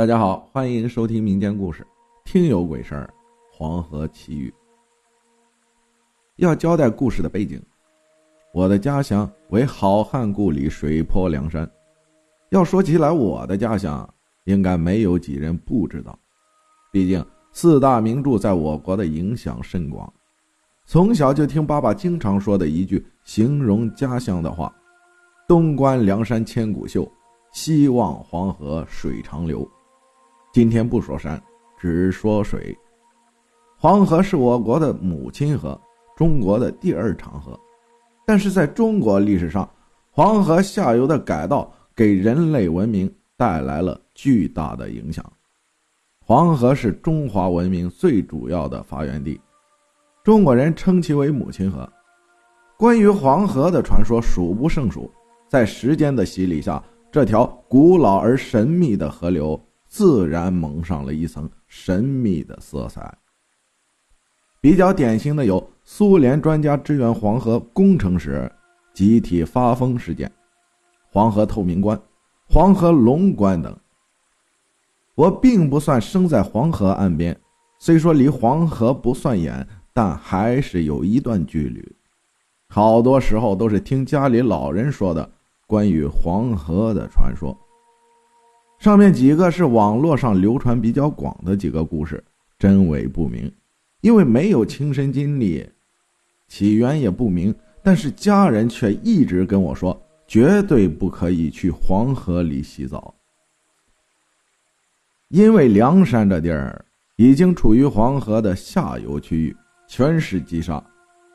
大家好，欢迎收听民间故事《听有鬼事儿》《黄河奇遇》。要交代故事的背景，我的家乡为好汉故里水泊梁山。要说起来，我的家乡应该没有几人不知道，毕竟四大名著在我国的影响甚广。从小就听爸爸经常说的一句形容家乡的话：“东观梁山千古秀，西望黄河水长流。”今天不说山，只说水。黄河是我国的母亲河，中国的第二长河。但是在中国历史上，黄河下游的改道给人类文明带来了巨大的影响。黄河是中华文明最主要的发源地，中国人称其为母亲河。关于黄河的传说数不胜数，在时间的洗礼下，这条古老而神秘的河流。自然蒙上了一层神秘的色彩。比较典型的有苏联专家支援黄河工程时集体发疯事件、黄河透明关、黄河龙关等。我并不算生在黄河岸边，虽说离黄河不算远，但还是有一段距离。好多时候都是听家里老人说的关于黄河的传说。上面几个是网络上流传比较广的几个故事，真伪不明，因为没有亲身经历，起源也不明。但是家人却一直跟我说，绝对不可以去黄河里洗澡，因为梁山这地儿已经处于黄河的下游区域，全是积沙，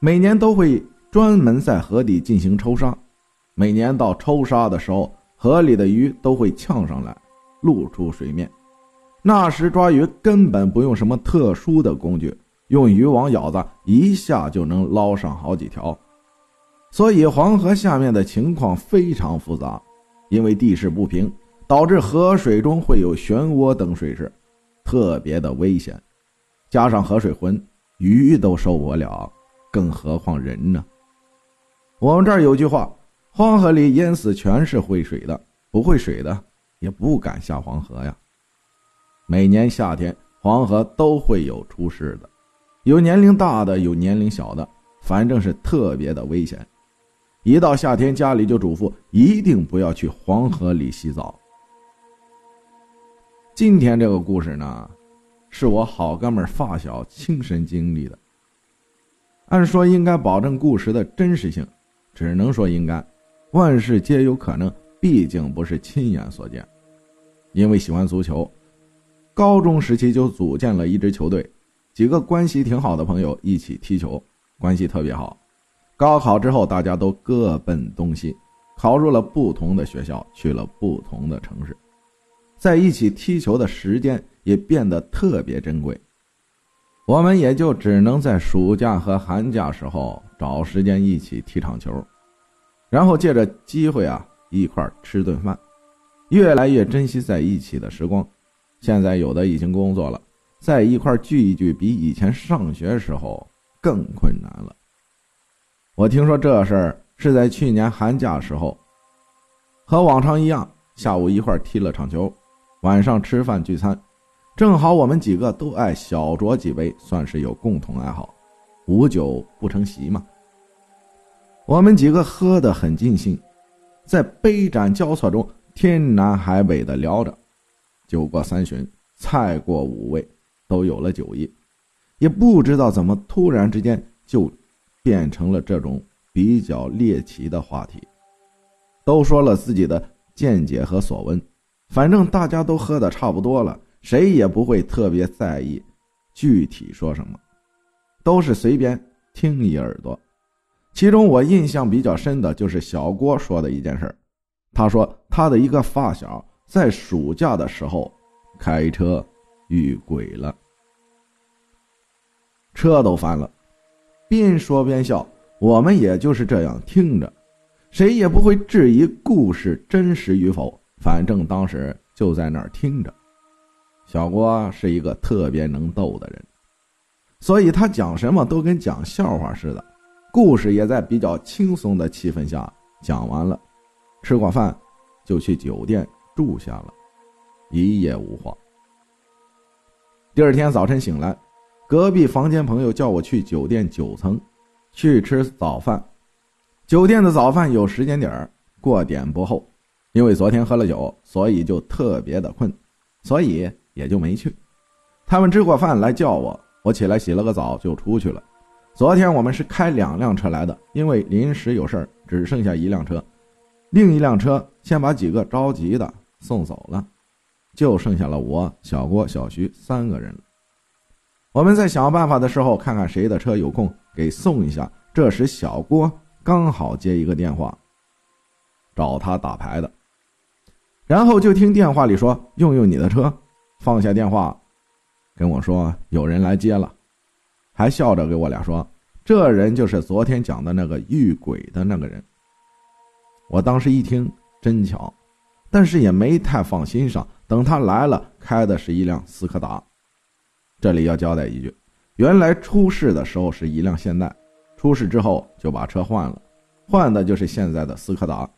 每年都会专门在河底进行抽沙，每年到抽沙的时候，河里的鱼都会呛上来。露出水面，那时抓鱼根本不用什么特殊的工具，用渔网舀子一下就能捞上好几条。所以黄河下面的情况非常复杂，因为地势不平，导致河水中会有漩涡等水势，特别的危险。加上河水浑，鱼都受不了，更何况人呢？我们这儿有句话：黄河里淹死全是会水的，不会水的。也不敢下黄河呀。每年夏天，黄河都会有出事的，有年龄大的，有年龄小的，反正是特别的危险。一到夏天，家里就嘱咐一定不要去黄河里洗澡。今天这个故事呢，是我好哥们发小亲身经历的。按说应该保证故事的真实性，只能说应该，万事皆有可能。毕竟不是亲眼所见，因为喜欢足球，高中时期就组建了一支球队，几个关系挺好的朋友一起踢球，关系特别好。高考之后，大家都各奔东西，考入了不同的学校，去了不同的城市，在一起踢球的时间也变得特别珍贵。我们也就只能在暑假和寒假时候找时间一起踢场球，然后借着机会啊。一块吃顿饭，越来越珍惜在一起的时光。现在有的已经工作了，在一块聚一聚，比以前上学时候更困难了。我听说这事儿是在去年寒假时候，和往常一样，下午一块踢了场球，晚上吃饭聚餐，正好我们几个都爱小酌几杯，算是有共同爱好。无酒不成席嘛。我们几个喝得很尽兴。在杯盏交错中，天南海北的聊着，酒过三巡，菜过五味，都有了酒意，也不知道怎么突然之间就变成了这种比较猎奇的话题，都说了自己的见解和所闻，反正大家都喝的差不多了，谁也不会特别在意具体说什么，都是随便听一耳朵。其中我印象比较深的就是小郭说的一件事他说他的一个发小在暑假的时候开车遇鬼了，车都翻了，边说边笑。我们也就是这样听着，谁也不会质疑故事真实与否，反正当时就在那儿听着。小郭是一个特别能逗的人，所以他讲什么都跟讲笑话似的。故事也在比较轻松的气氛下讲完了，吃过饭就去酒店住下了。一夜无话。第二天早晨醒来，隔壁房间朋友叫我去酒店九层，去吃早饭。酒店的早饭有时间点过点不候。因为昨天喝了酒，所以就特别的困，所以也就没去。他们吃过饭来叫我，我起来洗了个澡就出去了。昨天我们是开两辆车来的，因为临时有事儿，只剩下一辆车，另一辆车先把几个着急的送走了，就剩下了我、小郭、小徐三个人。我们在想办法的时候，看看谁的车有空给送一下。这时小郭刚好接一个电话，找他打牌的。然后就听电话里说：“用用你的车。”放下电话，跟我说：“有人来接了。”还笑着给我俩说：“这人就是昨天讲的那个遇鬼的那个人。”我当时一听，真巧，但是也没太放心上。等他来了，开的是一辆斯柯达。这里要交代一句：原来出事的时候是一辆现代，出事之后就把车换了，换的就是现在的斯柯达。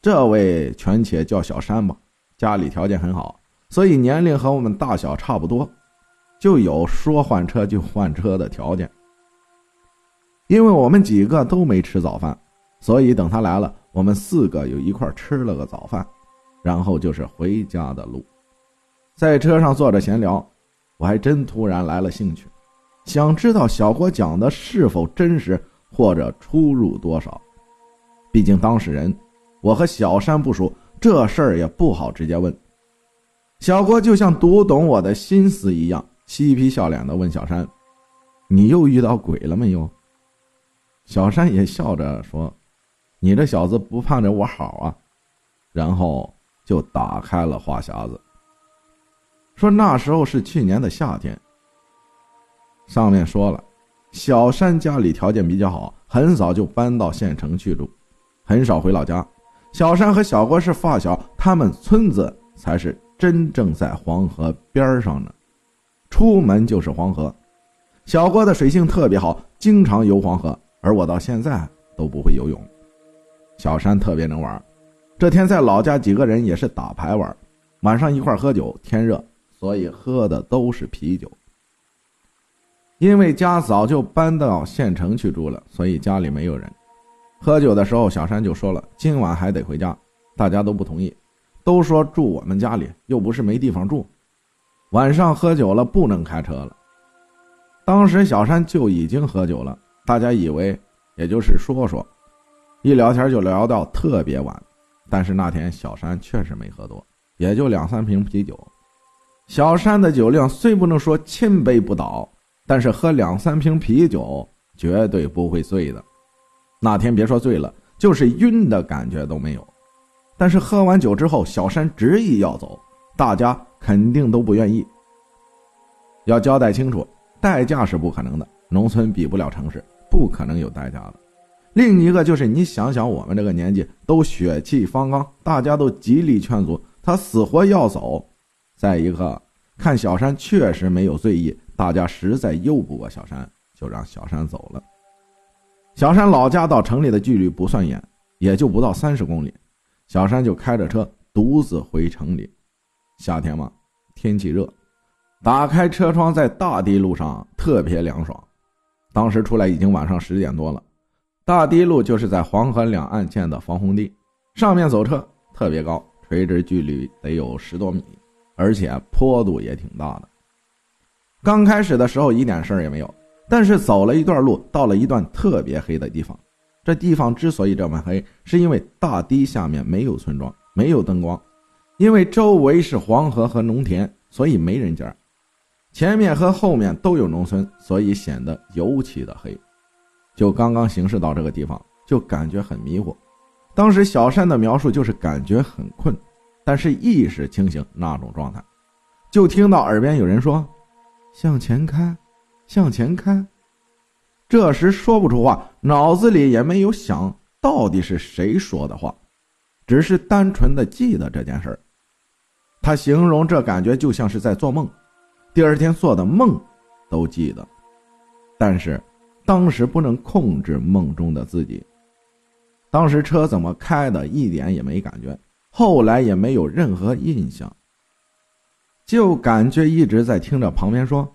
这位全且叫小山吧，家里条件很好，所以年龄和我们大小差不多，就有说换车就换车的条件。因为我们几个都没吃早饭，所以等他来了，我们四个又一块吃了个早饭，然后就是回家的路。在车上坐着闲聊，我还真突然来了兴趣，想知道小郭讲的是否真实或者出入多少，毕竟当事人。我和小山不熟，这事儿也不好直接问。小郭就像读懂我的心思一样，嬉皮笑脸的问小山：“你又遇到鬼了没有？”小山也笑着说：“你这小子不盼着我好啊。”然后就打开了话匣子，说那时候是去年的夏天。上面说了，小山家里条件比较好，很早就搬到县城去住，很少回老家。小山和小郭是发小，他们村子才是真正在黄河边上呢，出门就是黄河。小郭的水性特别好，经常游黄河，而我到现在都不会游泳。小山特别能玩，这天在老家几个人也是打牌玩，晚上一块喝酒，天热，所以喝的都是啤酒。因为家早就搬到县城去住了，所以家里没有人。喝酒的时候，小山就说了：“今晚还得回家。”大家都不同意，都说住我们家里又不是没地方住。晚上喝酒了不能开车了。当时小山就已经喝酒了，大家以为也就是说说，一聊天就聊到特别晚。但是那天小山确实没喝多，也就两三瓶啤酒。小山的酒量虽不能说千杯不倒，但是喝两三瓶啤酒绝对不会醉的。那天别说醉了，就是晕的感觉都没有。但是喝完酒之后，小山执意要走，大家肯定都不愿意。要交代清楚，代驾是不可能的，农村比不了城市，不可能有代驾的。另一个就是你想想，我们这个年纪都血气方刚，大家都极力劝阻他死活要走。再一个，看小山确实没有醉意，大家实在拗不过小山，就让小山走了。小山老家到城里的距离不算远，也就不到三十公里。小山就开着车独自回城里。夏天嘛，天气热，打开车窗在大堤路上特别凉爽。当时出来已经晚上十点多了。大堤路就是在黄河两岸建的防洪堤，上面走车特别高，垂直距离得有十多米，而且坡度也挺大的。刚开始的时候一点事儿也没有。但是走了一段路，到了一段特别黑的地方。这地方之所以这么黑，是因为大堤下面没有村庄，没有灯光，因为周围是黄河和农田，所以没人家。前面和后面都有农村，所以显得尤其的黑。就刚刚行驶到这个地方，就感觉很迷糊。当时小山的描述就是感觉很困，但是意识清醒那种状态。就听到耳边有人说：“向前开。”向前开，这时说不出话，脑子里也没有想到底是谁说的话，只是单纯的记得这件事儿。他形容这感觉就像是在做梦，第二天做的梦都记得，但是当时不能控制梦中的自己。当时车怎么开的，一点也没感觉，后来也没有任何印象。就感觉一直在听着旁边说：“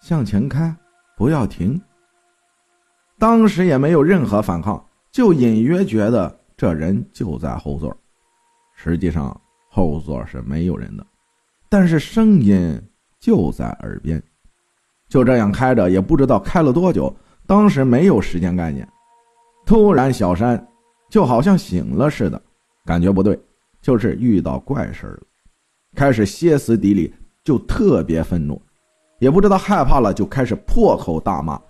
向前开，不要停。”当时也没有任何反抗，就隐约觉得这人就在后座。实际上后座是没有人的，但是声音就在耳边。就这样开着，也不知道开了多久。当时没有时间概念。突然，小山就好像醒了似的，感觉不对，就是遇到怪事了，开始歇斯底里，就特别愤怒，也不知道害怕了，就开始破口大骂：“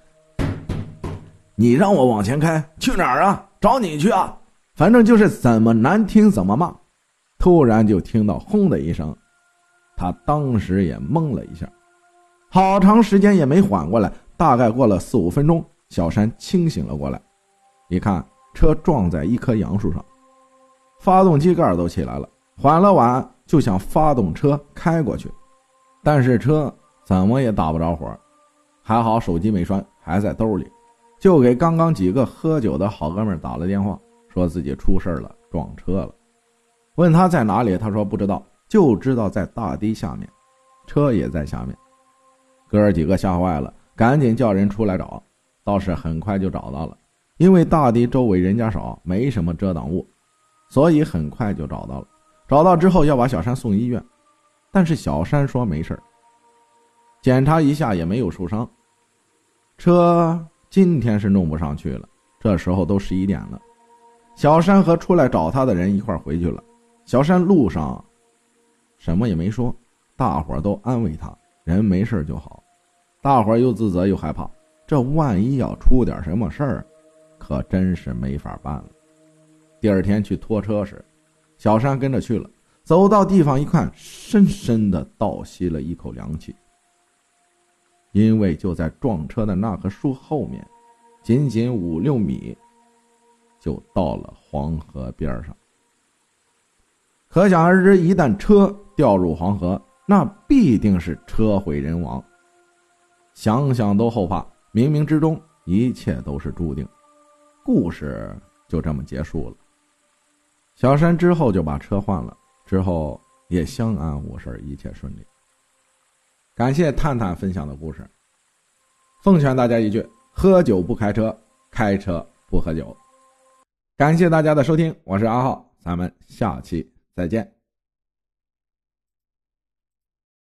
你让我往前开，去哪儿啊？找你去啊！反正就是怎么难听怎么骂。”突然就听到“轰”的一声，他当时也懵了一下，好长时间也没缓过来。大概过了四五分钟，小山清醒了过来。一看车撞在一棵杨树上，发动机盖都起来了。缓了缓，就想发动车开过去，但是车怎么也打不着火。还好手机没拴，还在兜里，就给刚刚几个喝酒的好哥们打了电话，说自己出事了，撞车了。问他在哪里，他说不知道，就知道在大堤下面，车也在下面。哥几个吓坏了，赶紧叫人出来找，倒是很快就找到了。因为大堤周围人家少，没什么遮挡物，所以很快就找到了。找到之后要把小山送医院，但是小山说没事检查一下也没有受伤。车今天是弄不上去了。这时候都十一点了，小山和出来找他的人一块回去了。小山路上什么也没说，大伙都安慰他，人没事就好。大伙又自责又害怕，这万一要出点什么事儿。可真是没法办了。第二天去拖车时，小山跟着去了。走到地方一看，深深的倒吸了一口凉气。因为就在撞车的那棵树后面，仅仅五六米，就到了黄河边上。可想而知，一旦车掉入黄河，那必定是车毁人亡。想想都后怕。冥冥之中，一切都是注定。故事就这么结束了。小山之后就把车换了，之后也相安无事，一切顺利。感谢探探分享的故事。奉劝大家一句：喝酒不开车，开车不喝酒。感谢大家的收听，我是阿浩，咱们下期再见。